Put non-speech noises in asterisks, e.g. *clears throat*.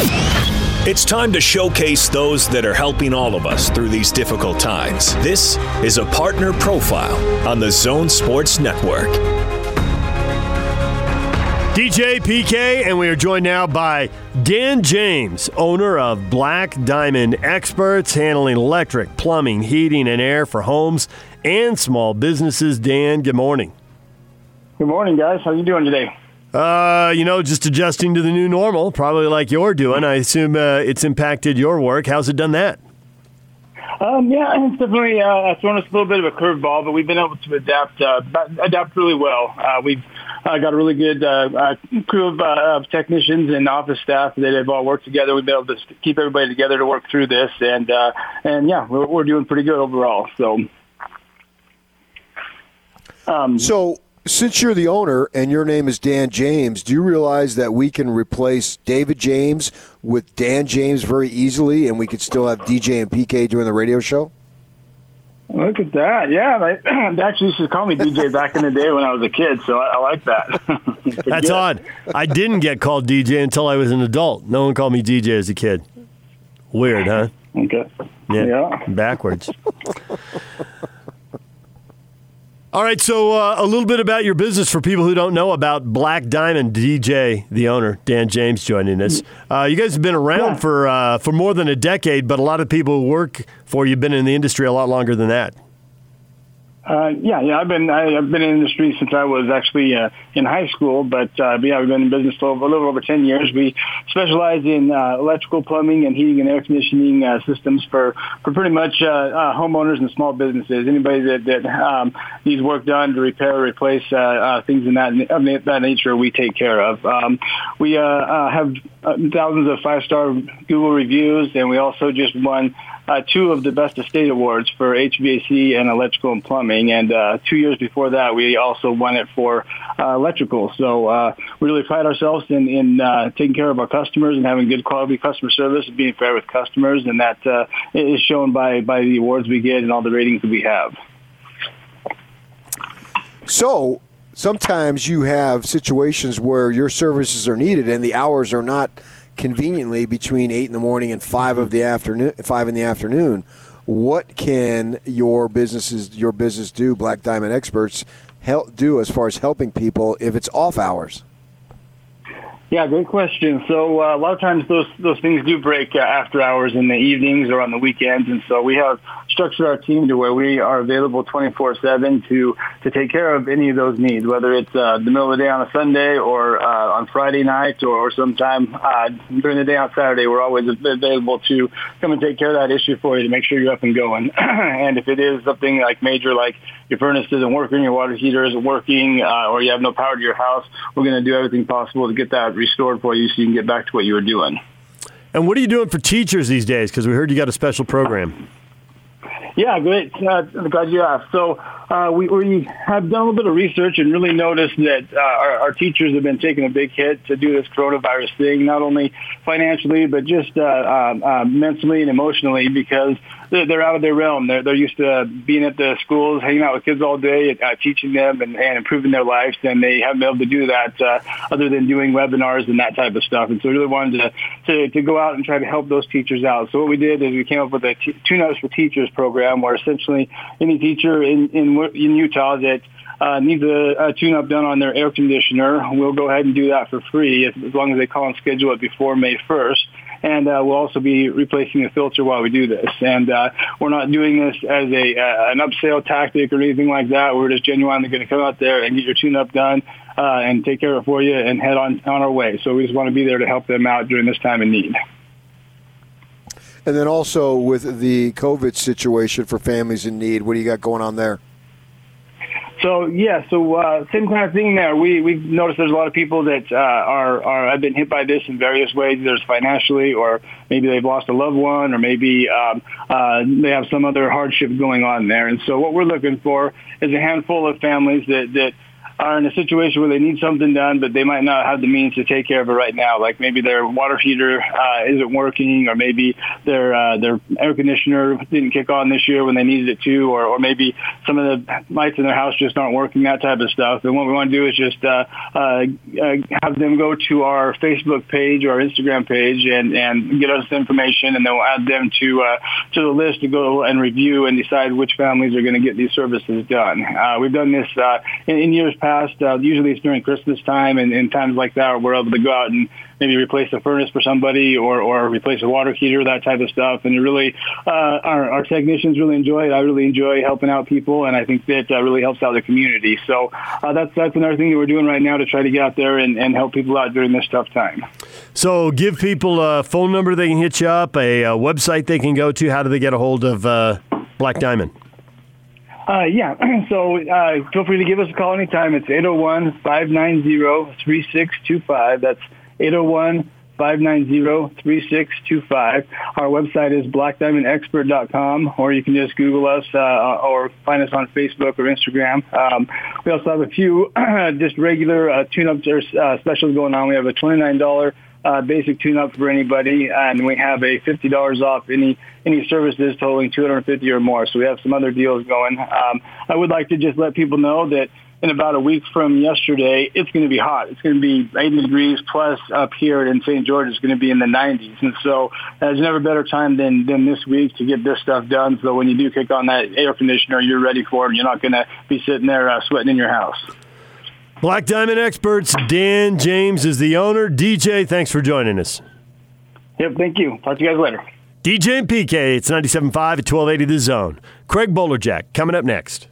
It's time to showcase those that are helping all of us through these difficult times. This is a partner profile on the Zone Sports Network. DJ PK, and we are joined now by Dan James, owner of Black Diamond Experts, handling electric, plumbing, heating, and air for homes and small businesses. Dan, good morning. Good morning, guys. How are you doing today? Uh, you know, just adjusting to the new normal, probably like you're doing. I assume uh, it's impacted your work. How's it done that? Um, yeah, it's definitely uh, thrown us a little bit of a curveball, but we've been able to adapt uh, adapt really well. Uh, we've uh, got a really good uh, uh, crew of, uh, of technicians and office staff that have all worked together. We've been able to keep everybody together to work through this, and uh, and yeah, we're, we're doing pretty good overall. So, um, so since you're the owner and your name is Dan James, do you realize that we can replace David James with Dan James very easily, and we could still have DJ and PK doing the radio show? Look at that! Yeah, they, *clears throat* they actually used to call me DJ back in the day when I was a kid, so I, I like that. *laughs* That's odd. I didn't get called DJ until I was an adult. No one called me DJ as a kid. Weird, huh? Okay. Yeah. yeah. Backwards. All right, so uh, a little bit about your business for people who don't know about Black Diamond DJ, the owner Dan James, joining us. Uh, you guys have been around yeah. for uh, for more than a decade, but a lot of people who work for you have been in the industry a lot longer than that. Uh, yeah, yeah, I've been I, have been in the industry since I was actually uh, in high school, but uh, yeah, we've been in business for a little over ten years. We specialize in uh, electrical, plumbing, and heating and air conditioning uh, systems for for pretty much uh, uh, homeowners and small businesses. Anybody that that um, needs work done to repair, or replace uh, uh, things in that of that nature, we take care of. Um, we uh, uh, have uh, thousands of five star Google reviews, and we also just won uh, two of the best estate awards for HVAC and electrical and plumbing. And uh, two years before that, we also won it for uh, electrical. So uh, we really pride ourselves in, in uh, taking care of our customers and having good quality customer service and being fair with customers. And that uh, is shown by, by the awards we get and all the ratings that we have. So sometimes you have situations where your services are needed and the hours are not – conveniently between eight in the morning and five of the afternoon, five in the afternoon. What can your businesses, your business do? Black Diamond Experts help do as far as helping people if it's off hours. Yeah, great question. So uh, a lot of times those those things do break uh, after hours in the evenings or on the weekends, and so we have structured our team to where we are available 24/7 to to take care of any of those needs, whether it's uh, the middle of the day on a Sunday or uh, on Friday night or, or sometime uh, during the day on Saturday. We're always available to come and take care of that issue for you to make sure you're up and going. *clears throat* and if it is something like major, like your furnace isn't working, your water heater isn't working, uh, or you have no power to your house, we're going to do everything possible to get that restored for you so you can get back to what you were doing. And what are you doing for teachers these days? Because we heard you got a special program. Yeah, great. Uh, glad you asked. So uh, we, we have done a little bit of research and really noticed that uh, our, our teachers have been taking a big hit to do this coronavirus thing, not only financially but just uh, uh, uh, mentally and emotionally because they're, they're out of their realm. They're, they're used to being at the schools, hanging out with kids all day, uh, teaching them and, and improving their lives, and they haven't been able to do that uh, other than doing webinars and that type of stuff. And so we really wanted to, to, to go out and try to help those teachers out. So what we did is we came up with a t- Tune-Ups for Teachers program where essentially any teacher in, in, in Utah that uh, needs a, a tune-up done on their air conditioner, we'll go ahead and do that for free as, as long as they call and schedule it before May 1st and uh, we'll also be replacing the filter while we do this. And uh, we're not doing this as a uh, an upsell tactic or anything like that. We're just genuinely going to come out there and get your tune-up done uh, and take care of it for you and head on on our way. So we just want to be there to help them out during this time of need. And then also with the COVID situation for families in need, what do you got going on there? So yeah, so uh, same kind of thing there. We we've noticed there's a lot of people that uh, are are have been hit by this in various ways. There's financially, or maybe they've lost a loved one, or maybe um, uh, they have some other hardship going on there. And so what we're looking for is a handful of families that that are in a situation where they need something done, but they might not have the means to take care of it right now. Like maybe their water heater uh, isn't working, or maybe their uh, their air conditioner didn't kick on this year when they needed it to, or, or maybe some of the lights in their house just aren't working. That type of stuff. And what we want to do is just uh, uh, uh, have them go to our Facebook page or our Instagram page and and get us information, and then we'll add them to uh, to the list to go and review and decide which families are going to get these services done. Uh, we've done this uh, in, in years past past. Uh, usually it's during Christmas time and, and times like that we're able to go out and maybe replace a furnace for somebody or, or replace a water heater, that type of stuff. And it really, uh, our, our technicians really enjoy it. I really enjoy helping out people, and I think that uh, really helps out the community. So uh, that's that's another thing that we're doing right now to try to get out there and, and help people out during this tough time. So give people a phone number they can hit you up, a, a website they can go to. How do they get a hold of uh, Black Diamond? Uh, yeah, *clears throat* so uh, feel free to give us a call anytime. It's 801-590-3625. That's 801-590-3625. Our website is blackdiamondexpert.com, or you can just Google us uh, or find us on Facebook or Instagram. Um, we also have a few *clears throat* just regular uh, tune-ups or uh, specials going on. We have a $29 uh, basic tune-up for anybody, and we have a fifty dollars off any any services totaling two hundred fifty or more. So we have some other deals going. Um, I would like to just let people know that in about a week from yesterday, it's going to be hot. It's going to be 80 degrees plus up here in St. George. It's going to be in the 90s. And so there's never a better time than, than this week to get this stuff done. So when you do kick on that air conditioner, you're ready for it. You're not going to be sitting there uh, sweating in your house. Black Diamond Experts, Dan James is the owner. DJ, thanks for joining us. Yep, thank you. Talk to you guys later. DJ and PK, it's 97.5 at 1280 The Zone. Craig Bolerjack coming up next.